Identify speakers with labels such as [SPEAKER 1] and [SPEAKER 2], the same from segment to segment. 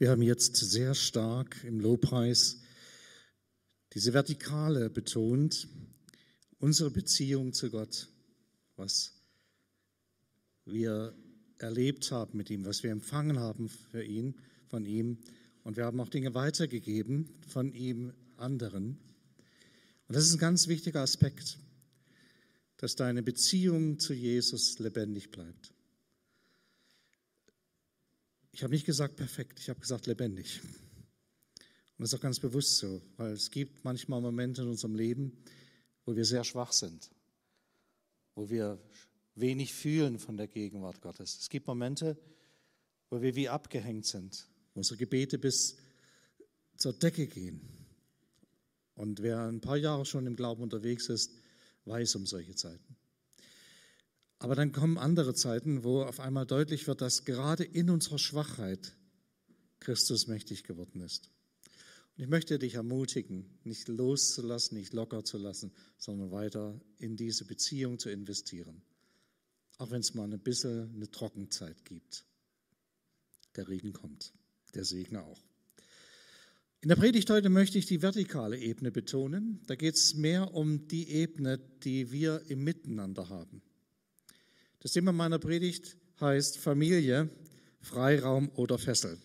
[SPEAKER 1] Wir haben jetzt sehr stark im Lobpreis diese Vertikale betont, unsere Beziehung zu Gott, was wir erlebt haben mit ihm, was wir empfangen haben für ihn, von ihm. Und wir haben auch Dinge weitergegeben von ihm anderen. Und das ist ein ganz wichtiger Aspekt, dass deine Beziehung zu Jesus lebendig bleibt. Ich habe nicht gesagt perfekt, ich habe gesagt lebendig. Und das ist auch ganz bewusst so, weil es gibt manchmal Momente in unserem Leben, wo wir sehr schwach sind, wo wir wenig fühlen von der Gegenwart Gottes. Es gibt Momente, wo wir wie abgehängt sind, wo unsere Gebete bis zur Decke gehen. Und wer ein paar Jahre schon im Glauben unterwegs ist, weiß um solche Zeiten. Aber dann kommen andere Zeiten, wo auf einmal deutlich wird, dass gerade in unserer Schwachheit Christus mächtig geworden ist. Und ich möchte dich ermutigen, nicht loszulassen, nicht locker zu lassen, sondern weiter in diese Beziehung zu investieren. Auch wenn es mal ein bisschen eine Trockenzeit gibt. Der Regen kommt, der Segen auch. In der Predigt heute möchte ich die vertikale Ebene betonen. Da geht es mehr um die Ebene, die wir im Miteinander haben. Das Thema meiner Predigt heißt Familie, Freiraum oder Fessel.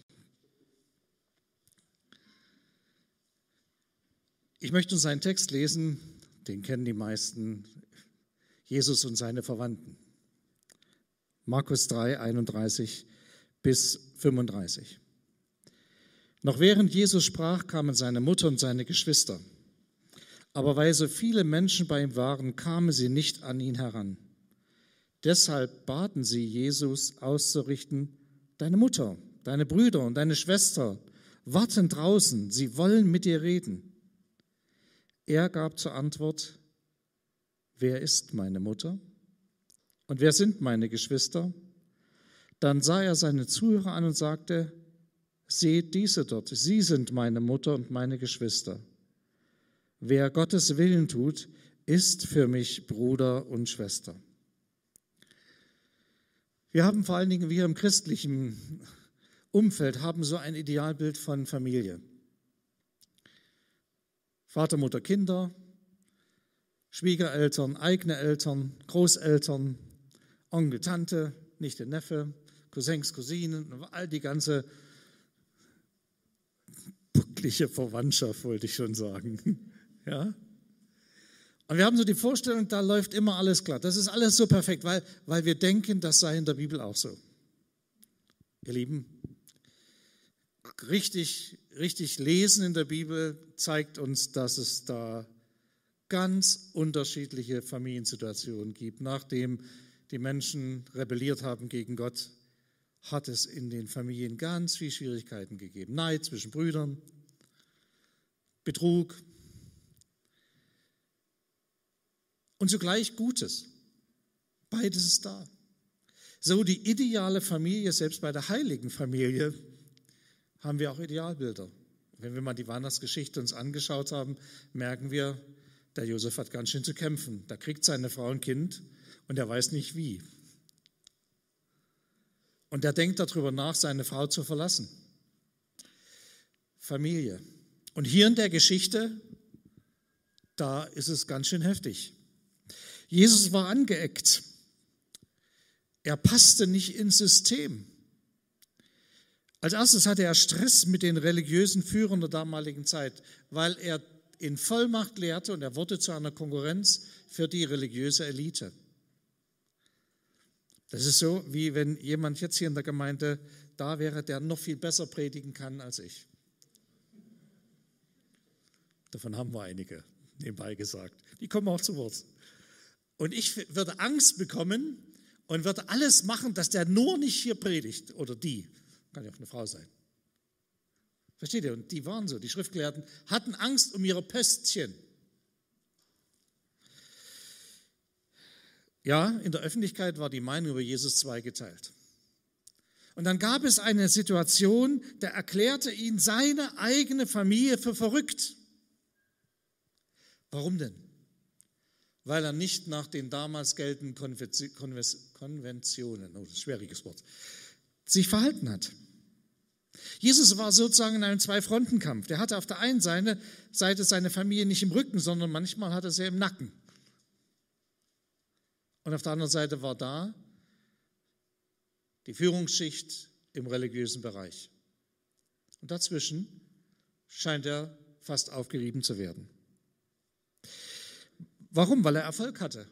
[SPEAKER 1] Ich möchte uns einen Text lesen, den kennen die meisten, Jesus und seine Verwandten. Markus 3, 31 bis 35. Noch während Jesus sprach, kamen seine Mutter und seine Geschwister. Aber weil so viele Menschen bei ihm waren, kamen sie nicht an ihn heran. Deshalb baten sie Jesus auszurichten, deine Mutter, deine Brüder und deine Schwester warten draußen, sie wollen mit dir reden. Er gab zur Antwort, wer ist meine Mutter und wer sind meine Geschwister? Dann sah er seine Zuhörer an und sagte, seht diese dort, sie sind meine Mutter und meine Geschwister. Wer Gottes Willen tut, ist für mich Bruder und Schwester. Wir haben vor allen Dingen, wir im christlichen Umfeld, haben so ein Idealbild von Familie. Vater, Mutter, Kinder, Schwiegereltern, eigene Eltern, Großeltern, Onkel, Tante, Nichte, Neffe, Cousins, Cousinen, all die ganze bucklige Verwandtschaft, wollte ich schon sagen. Ja? Und wir haben so die Vorstellung, da läuft immer alles glatt. Das ist alles so perfekt, weil, weil wir denken, das sei in der Bibel auch so. Ihr Lieben, richtig, richtig lesen in der Bibel zeigt uns, dass es da ganz unterschiedliche Familiensituationen gibt. Nachdem die Menschen rebelliert haben gegen Gott, hat es in den Familien ganz viele Schwierigkeiten gegeben. Neid zwischen Brüdern, Betrug, und zugleich Gutes. Beides ist da. So die ideale Familie, selbst bei der heiligen Familie, haben wir auch Idealbilder. Wenn wir mal die Weihnachtsgeschichte uns angeschaut haben, merken wir, der Josef hat ganz schön zu kämpfen. Da kriegt seine Frau ein Kind und er weiß nicht wie. Und er denkt darüber nach, seine Frau zu verlassen. Familie. Und hier in der Geschichte, da ist es ganz schön heftig. Jesus war angeeckt. Er passte nicht ins System. Als erstes hatte er Stress mit den religiösen Führern der damaligen Zeit, weil er in Vollmacht lehrte und er wurde zu einer Konkurrenz für die religiöse Elite. Das ist so, wie wenn jemand jetzt hier in der Gemeinde da wäre, der noch viel besser predigen kann als ich. Davon haben wir einige, nebenbei gesagt. Die kommen auch zu Wort. Und ich würde Angst bekommen und würde alles machen, dass der nur nicht hier predigt oder die. Kann ja auch eine Frau sein. Versteht ihr? Und die waren so, die Schriftgelehrten hatten Angst um ihre Pöstchen. Ja, in der Öffentlichkeit war die Meinung über Jesus zweigeteilt. Und dann gab es eine Situation, da erklärte ihn seine eigene Familie für verrückt. Warum denn? Weil er nicht nach den damals geltenden Konventionen, oh, das ist ein schwieriges Wort, sich verhalten hat. Jesus war sozusagen in einem Zwei-Fronten-Kampf. Der hatte auf der einen Seite seine Familie nicht im Rücken, sondern manchmal hatte er sie im Nacken. Und auf der anderen Seite war da die Führungsschicht im religiösen Bereich. Und dazwischen scheint er fast aufgerieben zu werden. Warum? Weil er Erfolg hatte.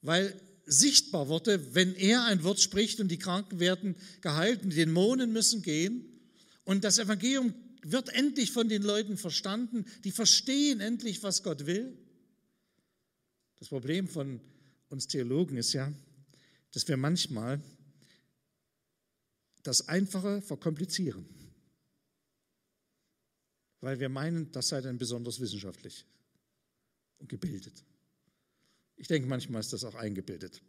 [SPEAKER 1] Weil sichtbar wurde, wenn er ein Wort spricht und die Kranken werden geheilt und die Dämonen müssen gehen und das Evangelium wird endlich von den Leuten verstanden, die verstehen endlich, was Gott will. Das Problem von uns Theologen ist ja, dass wir manchmal das Einfache verkomplizieren, weil wir meinen, das sei dann besonders wissenschaftlich und gebildet. Ich denke, manchmal ist das auch eingebildet.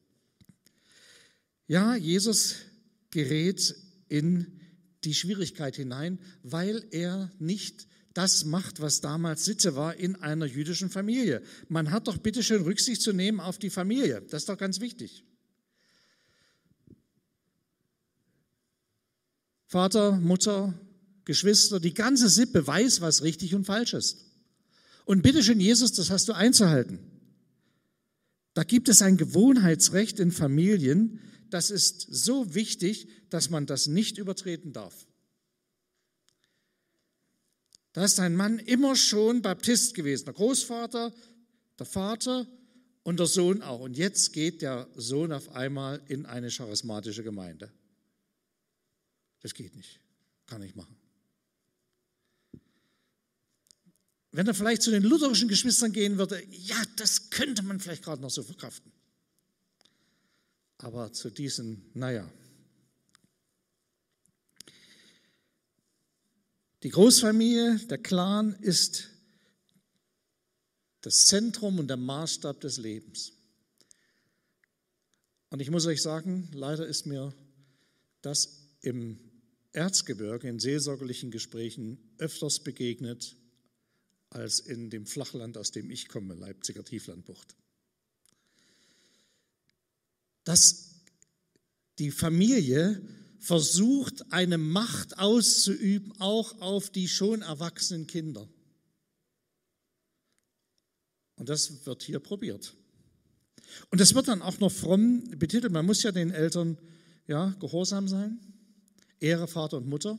[SPEAKER 1] Ja, Jesus gerät in die Schwierigkeit hinein, weil er nicht das macht, was damals Sitte war in einer jüdischen Familie. Man hat doch bitte schön Rücksicht zu nehmen auf die Familie. Das ist doch ganz wichtig. Vater, Mutter, Geschwister, die ganze Sippe weiß, was richtig und falsch ist. Und bitte schön, Jesus, das hast du einzuhalten. Da gibt es ein Gewohnheitsrecht in Familien, das ist so wichtig, dass man das nicht übertreten darf. Da ist ein Mann immer schon Baptist gewesen, der Großvater, der Vater und der Sohn auch. Und jetzt geht der Sohn auf einmal in eine charismatische Gemeinde. Das geht nicht, kann ich machen. Wenn er vielleicht zu den lutherischen Geschwistern gehen würde, ja, das könnte man vielleicht gerade noch so verkraften. Aber zu diesen, naja. Die Großfamilie, der Clan ist das Zentrum und der Maßstab des Lebens. Und ich muss euch sagen, leider ist mir das im Erzgebirge in seelsorgerlichen Gesprächen öfters begegnet als in dem Flachland, aus dem ich komme, Leipziger Tieflandbucht. Dass die Familie versucht, eine Macht auszuüben, auch auf die schon erwachsenen Kinder. Und das wird hier probiert. Und das wird dann auch noch fromm betitelt. Man muss ja den Eltern ja, gehorsam sein. Ehre Vater und Mutter.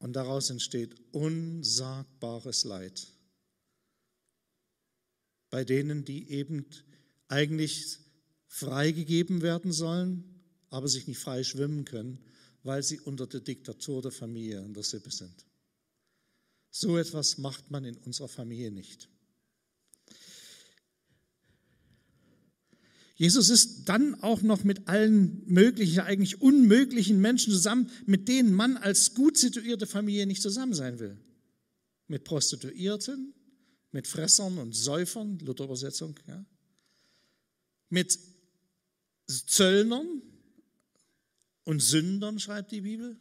[SPEAKER 1] Und daraus entsteht unsagbares Leid. Bei denen, die eben eigentlich freigegeben werden sollen, aber sich nicht frei schwimmen können, weil sie unter der Diktatur der Familie und der Sippe sind. So etwas macht man in unserer Familie nicht. Jesus ist dann auch noch mit allen möglichen, eigentlich unmöglichen Menschen zusammen, mit denen man als gut situierte Familie nicht zusammen sein will. Mit Prostituierten, mit Fressern und Säufern, Luther-Übersetzung, ja. mit Zöllnern und Sündern, schreibt die Bibel.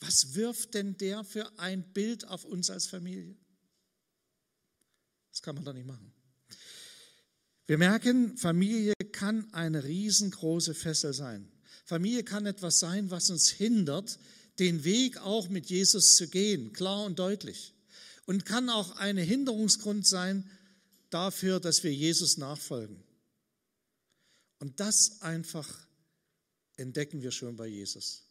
[SPEAKER 1] Was wirft denn der für ein Bild auf uns als Familie? Das kann man doch nicht machen. Wir merken, Familie kann eine riesengroße Fessel sein. Familie kann etwas sein, was uns hindert, den Weg auch mit Jesus zu gehen, klar und deutlich. Und kann auch ein Hinderungsgrund sein dafür, dass wir Jesus nachfolgen. Und das einfach entdecken wir schon bei Jesus.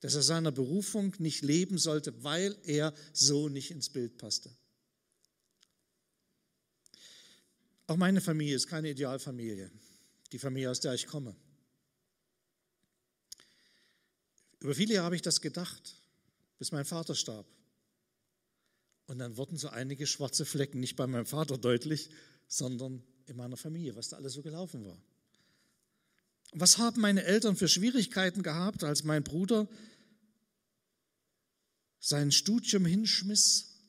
[SPEAKER 1] Dass er seiner Berufung nicht leben sollte, weil er so nicht ins Bild passte. Auch meine Familie ist keine Idealfamilie, die Familie, aus der ich komme. Über viele Jahre habe ich das gedacht, bis mein Vater starb. Und dann wurden so einige schwarze Flecken nicht bei meinem Vater deutlich, sondern in meiner Familie, was da alles so gelaufen war. Was haben meine Eltern für Schwierigkeiten gehabt, als mein Bruder sein Studium hinschmiss?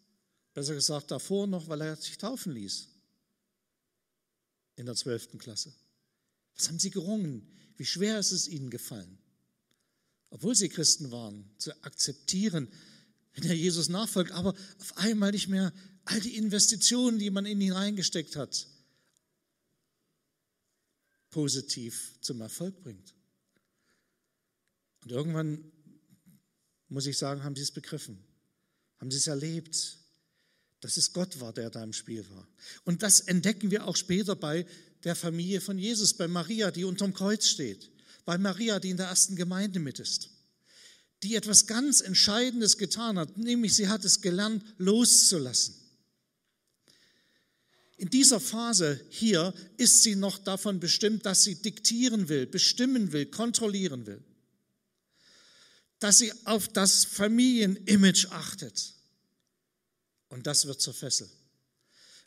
[SPEAKER 1] Besser gesagt davor noch, weil er sich taufen ließ in der zwölften Klasse? Was haben sie gerungen? Wie schwer ist es ihnen gefallen? Obwohl sie Christen waren, zu akzeptieren, wenn er Jesus nachfolgt, aber auf einmal nicht mehr all die Investitionen, die man in ihn reingesteckt hat, positiv zum Erfolg bringt. Und irgendwann, muss ich sagen, haben sie es begriffen, haben sie es erlebt, dass es Gott war, der da im Spiel war. Und das entdecken wir auch später bei der Familie von Jesus, bei Maria, die unterm Kreuz steht, bei Maria, die in der ersten Gemeinde mit ist, die etwas ganz Entscheidendes getan hat, nämlich sie hat es gelernt, loszulassen. In dieser Phase hier ist sie noch davon bestimmt, dass sie diktieren will, bestimmen will, kontrollieren will. Dass sie auf das Familienimage achtet. Und das wird zur Fessel.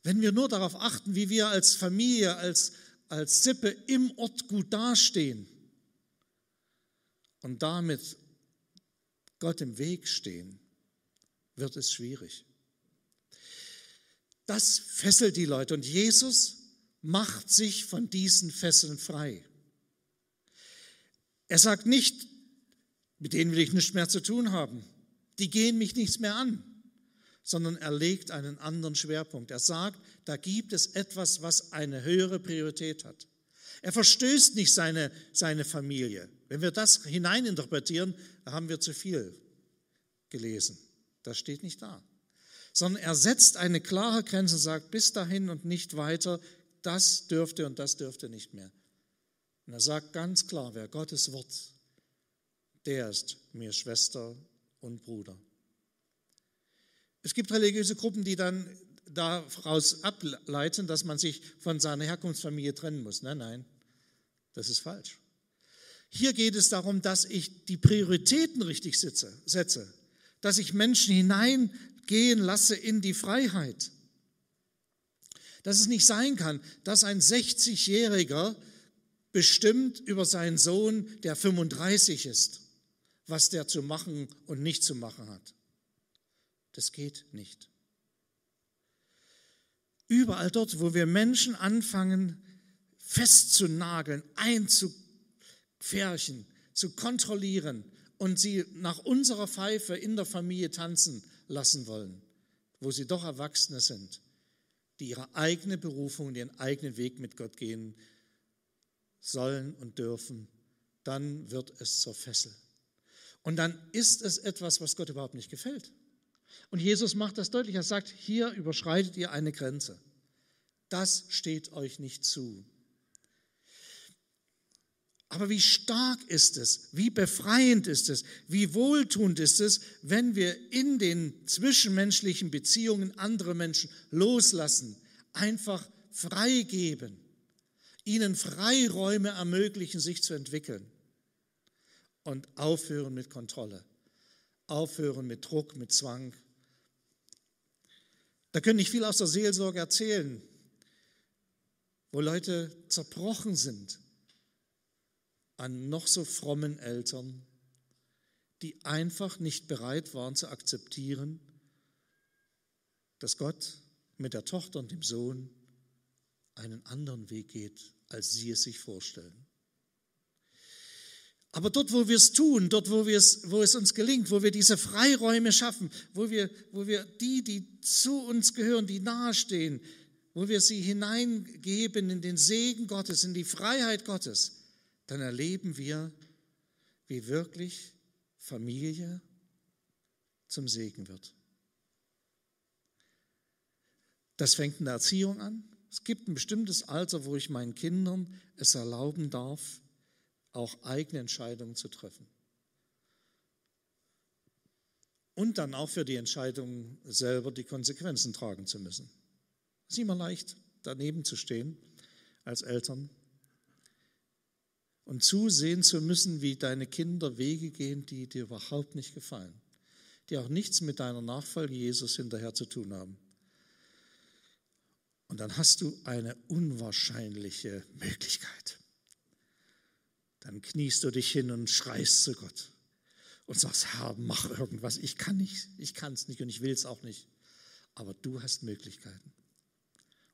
[SPEAKER 1] Wenn wir nur darauf achten, wie wir als Familie, als, als Sippe im Ort gut dastehen und damit Gott im Weg stehen, wird es schwierig. Das fesselt die Leute und Jesus macht sich von diesen Fesseln frei. Er sagt nicht, mit denen will ich nichts mehr zu tun haben. Die gehen mich nichts mehr an, sondern er legt einen anderen Schwerpunkt. Er sagt, da gibt es etwas, was eine höhere Priorität hat. Er verstößt nicht seine, seine Familie. Wenn wir das hineininterpretieren, haben wir zu viel gelesen. Das steht nicht da sondern er setzt eine klare Grenze und sagt, bis dahin und nicht weiter, das dürfte und das dürfte nicht mehr. Und er sagt ganz klar, wer Gottes Wort, der ist mir Schwester und Bruder. Es gibt religiöse Gruppen, die dann daraus ableiten, dass man sich von seiner Herkunftsfamilie trennen muss. Nein, nein, das ist falsch. Hier geht es darum, dass ich die Prioritäten richtig setze, dass ich Menschen hinein gehen lasse in die Freiheit. Dass es nicht sein kann, dass ein 60-Jähriger bestimmt über seinen Sohn, der 35 ist, was der zu machen und nicht zu machen hat. Das geht nicht. Überall dort, wo wir Menschen anfangen festzunageln, einzufärchen, zu kontrollieren und sie nach unserer Pfeife in der Familie tanzen lassen wollen, wo sie doch Erwachsene sind, die ihre eigene Berufung, ihren eigenen Weg mit Gott gehen sollen und dürfen, dann wird es zur Fessel. Und dann ist es etwas, was Gott überhaupt nicht gefällt. Und Jesus macht das deutlich. Er sagt, hier überschreitet ihr eine Grenze. Das steht euch nicht zu. Aber wie stark ist es, wie befreiend ist es, wie wohltuend ist es, wenn wir in den zwischenmenschlichen Beziehungen andere Menschen loslassen, einfach freigeben, ihnen Freiräume ermöglichen, sich zu entwickeln und aufhören mit Kontrolle, aufhören mit Druck, mit Zwang. Da können nicht viel aus der Seelsorge erzählen, wo Leute zerbrochen sind an noch so frommen Eltern, die einfach nicht bereit waren zu akzeptieren, dass Gott mit der Tochter und dem Sohn einen anderen Weg geht, als sie es sich vorstellen. Aber dort, wo wir es tun, dort, wo, wir es, wo es uns gelingt, wo wir diese Freiräume schaffen, wo wir, wo wir die, die zu uns gehören, die nahestehen, wo wir sie hineingeben in den Segen Gottes, in die Freiheit Gottes, dann erleben wir, wie wirklich Familie zum Segen wird. Das fängt in der Erziehung an. Es gibt ein bestimmtes Alter, wo ich meinen Kindern es erlauben darf, auch eigene Entscheidungen zu treffen. Und dann auch für die Entscheidungen selber die Konsequenzen tragen zu müssen. Es ist immer leicht, daneben zu stehen als Eltern und zusehen zu müssen, wie deine Kinder Wege gehen, die dir überhaupt nicht gefallen, die auch nichts mit deiner Nachfolge Jesus hinterher zu tun haben. Und dann hast du eine unwahrscheinliche Möglichkeit. Dann kniest du dich hin und schreist zu Gott und sagst, Herr, mach irgendwas. Ich kann nicht, ich kann es nicht und ich will es auch nicht. Aber du hast Möglichkeiten.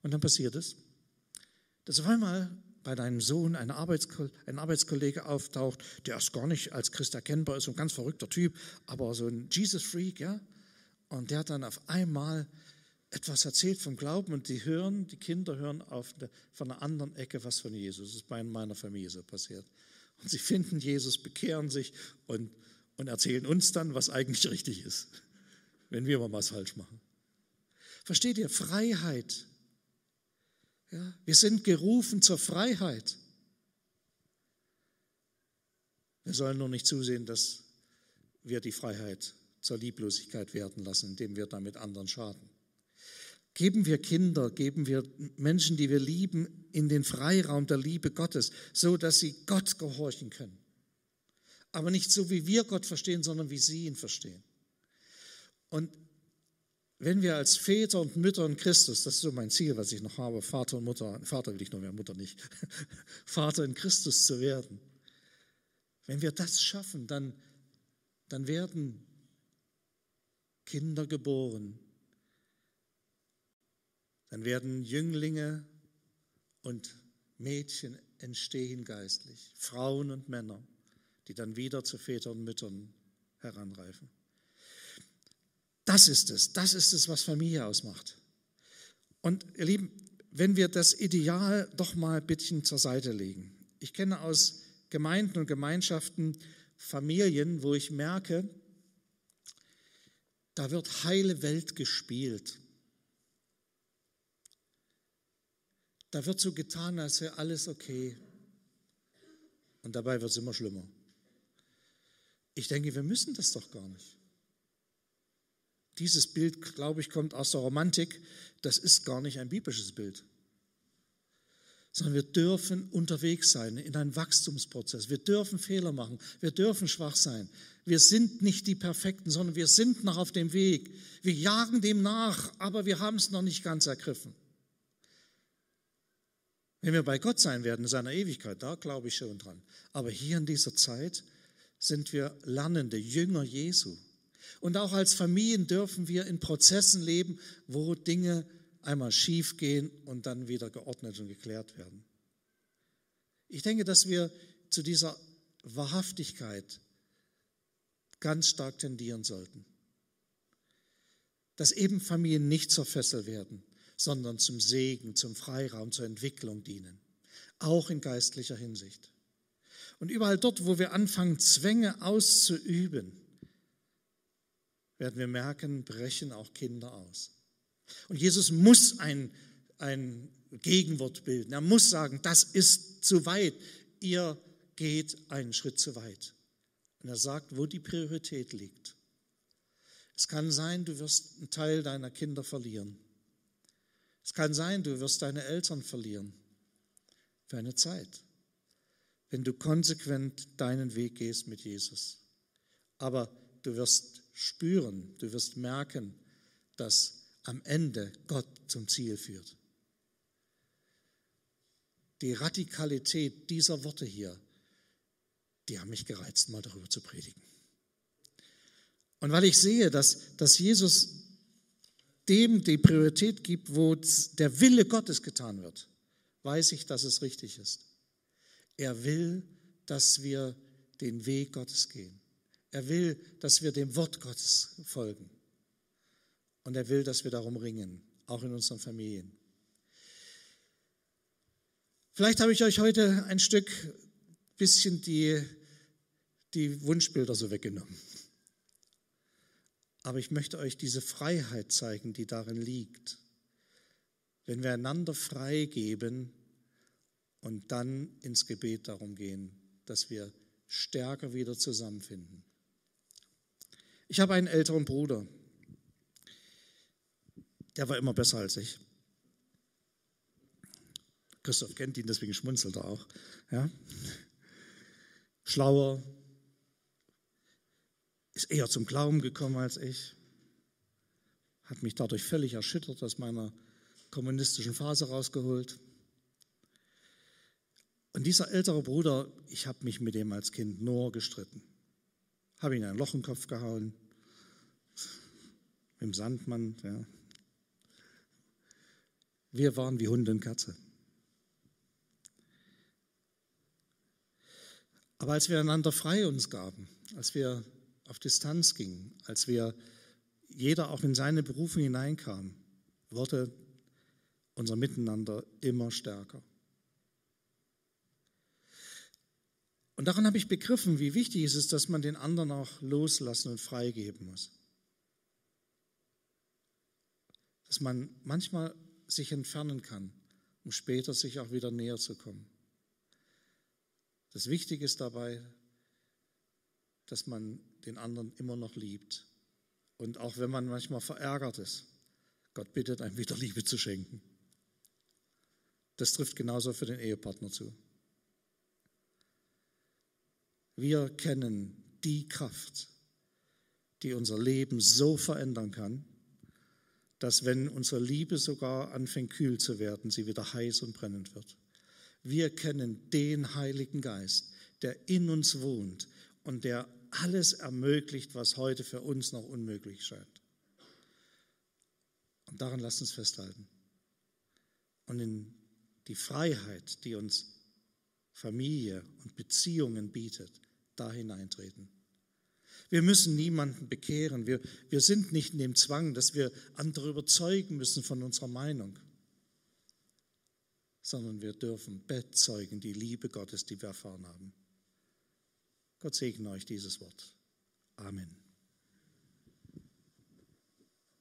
[SPEAKER 1] Und dann passiert es, dass auf einmal bei deinem Sohn ein, Arbeitsko ein Arbeitskollege auftaucht, der erst gar nicht als Christ erkennbar ist, so ein ganz verrückter Typ, aber so ein Jesus-Freak, ja, und der hat dann auf einmal etwas erzählt vom Glauben und die hören, die Kinder hören auf von einer anderen Ecke was von Jesus. Das ist bei meiner Familie so passiert. Und sie finden Jesus, bekehren sich und, und erzählen uns dann, was eigentlich richtig ist, wenn wir mal was falsch machen. Versteht ihr? Freiheit. Ja, wir sind gerufen zur Freiheit. Wir sollen nur nicht zusehen, dass wir die Freiheit zur Lieblosigkeit werden lassen, indem wir damit anderen schaden. Geben wir Kinder, geben wir Menschen, die wir lieben, in den Freiraum der Liebe Gottes, so dass sie Gott gehorchen können. Aber nicht so, wie wir Gott verstehen, sondern wie sie ihn verstehen. Und wenn wir als Väter und Mütter in Christus, das ist so mein Ziel, was ich noch habe, Vater und Mutter, Vater will ich nur mehr, Mutter nicht, Vater in Christus zu werden. Wenn wir das schaffen, dann, dann werden Kinder geboren, dann werden Jünglinge und Mädchen entstehen geistlich, Frauen und Männer, die dann wieder zu Vätern und Müttern heranreifen. Das ist es, das ist es, was Familie ausmacht. Und ihr Lieben, wenn wir das Ideal doch mal ein bisschen zur Seite legen. Ich kenne aus Gemeinden und Gemeinschaften Familien, wo ich merke, da wird heile Welt gespielt. Da wird so getan, als wäre alles okay. Und dabei wird es immer schlimmer. Ich denke, wir müssen das doch gar nicht. Dieses Bild, glaube ich, kommt aus der Romantik. Das ist gar nicht ein biblisches Bild. Sondern wir dürfen unterwegs sein in einem Wachstumsprozess. Wir dürfen Fehler machen. Wir dürfen schwach sein. Wir sind nicht die Perfekten, sondern wir sind noch auf dem Weg. Wir jagen dem nach, aber wir haben es noch nicht ganz ergriffen. Wenn wir bei Gott sein werden in seiner Ewigkeit, da glaube ich schon dran. Aber hier in dieser Zeit sind wir lernende Jünger Jesu. Und auch als Familien dürfen wir in Prozessen leben, wo Dinge einmal schief gehen und dann wieder geordnet und geklärt werden. Ich denke, dass wir zu dieser Wahrhaftigkeit ganz stark tendieren sollten. Dass eben Familien nicht zur Fessel werden, sondern zum Segen, zum Freiraum, zur Entwicklung dienen, auch in geistlicher Hinsicht. Und überall dort, wo wir anfangen, Zwänge auszuüben, werden wir merken, brechen auch Kinder aus. Und Jesus muss ein, ein Gegenwort bilden. Er muss sagen, das ist zu weit. Ihr geht einen Schritt zu weit. Und er sagt, wo die Priorität liegt. Es kann sein, du wirst einen Teil deiner Kinder verlieren. Es kann sein, du wirst deine Eltern verlieren für eine Zeit, wenn du konsequent deinen Weg gehst mit Jesus. Aber du wirst spüren, du wirst merken, dass am Ende Gott zum Ziel führt. Die Radikalität dieser Worte hier, die haben mich gereizt, mal darüber zu predigen. Und weil ich sehe, dass, dass Jesus dem die Priorität gibt, wo der Wille Gottes getan wird, weiß ich, dass es richtig ist. Er will, dass wir den Weg Gottes gehen. Er will, dass wir dem Wort Gottes folgen. Und er will, dass wir darum ringen, auch in unseren Familien. Vielleicht habe ich euch heute ein Stück bisschen die, die Wunschbilder so weggenommen. Aber ich möchte euch diese Freiheit zeigen, die darin liegt. Wenn wir einander freigeben und dann ins Gebet darum gehen, dass wir stärker wieder zusammenfinden. Ich habe einen älteren Bruder, der war immer besser als ich. Christoph kennt ihn, deswegen schmunzelt er auch. Ja? Schlauer, ist eher zum Glauben gekommen als ich, hat mich dadurch völlig erschüttert aus meiner kommunistischen Phase rausgeholt. Und dieser ältere Bruder, ich habe mich mit dem als Kind nur gestritten. Habe ihn ein Loch im Kopf gehauen, mit dem Sandmann. Ja. Wir waren wie Hund und Katze. Aber als wir einander frei uns gaben, als wir auf Distanz ging, als wir jeder auch in seine Berufung hineinkam, wurde unser Miteinander immer stärker. Und daran habe ich begriffen, wie wichtig es ist, dass man den anderen auch loslassen und freigeben muss. Dass man manchmal sich entfernen kann, um später sich auch wieder näher zu kommen. Das Wichtige ist dabei, dass man den anderen immer noch liebt. Und auch wenn man manchmal verärgert ist, Gott bittet einem wieder Liebe zu schenken. Das trifft genauso für den Ehepartner zu. Wir kennen die Kraft, die unser Leben so verändern kann, dass wenn unsere Liebe sogar anfängt kühl zu werden, sie wieder heiß und brennend wird. Wir kennen den Heiligen Geist, der in uns wohnt und der alles ermöglicht, was heute für uns noch unmöglich scheint. Und daran lasst uns festhalten. Und in die Freiheit, die uns Familie und Beziehungen bietet, da hineintreten. Wir müssen niemanden bekehren. Wir, wir sind nicht in dem Zwang, dass wir andere überzeugen müssen von unserer Meinung, sondern wir dürfen bezeugen die Liebe Gottes, die wir erfahren haben. Gott segne euch dieses Wort. Amen.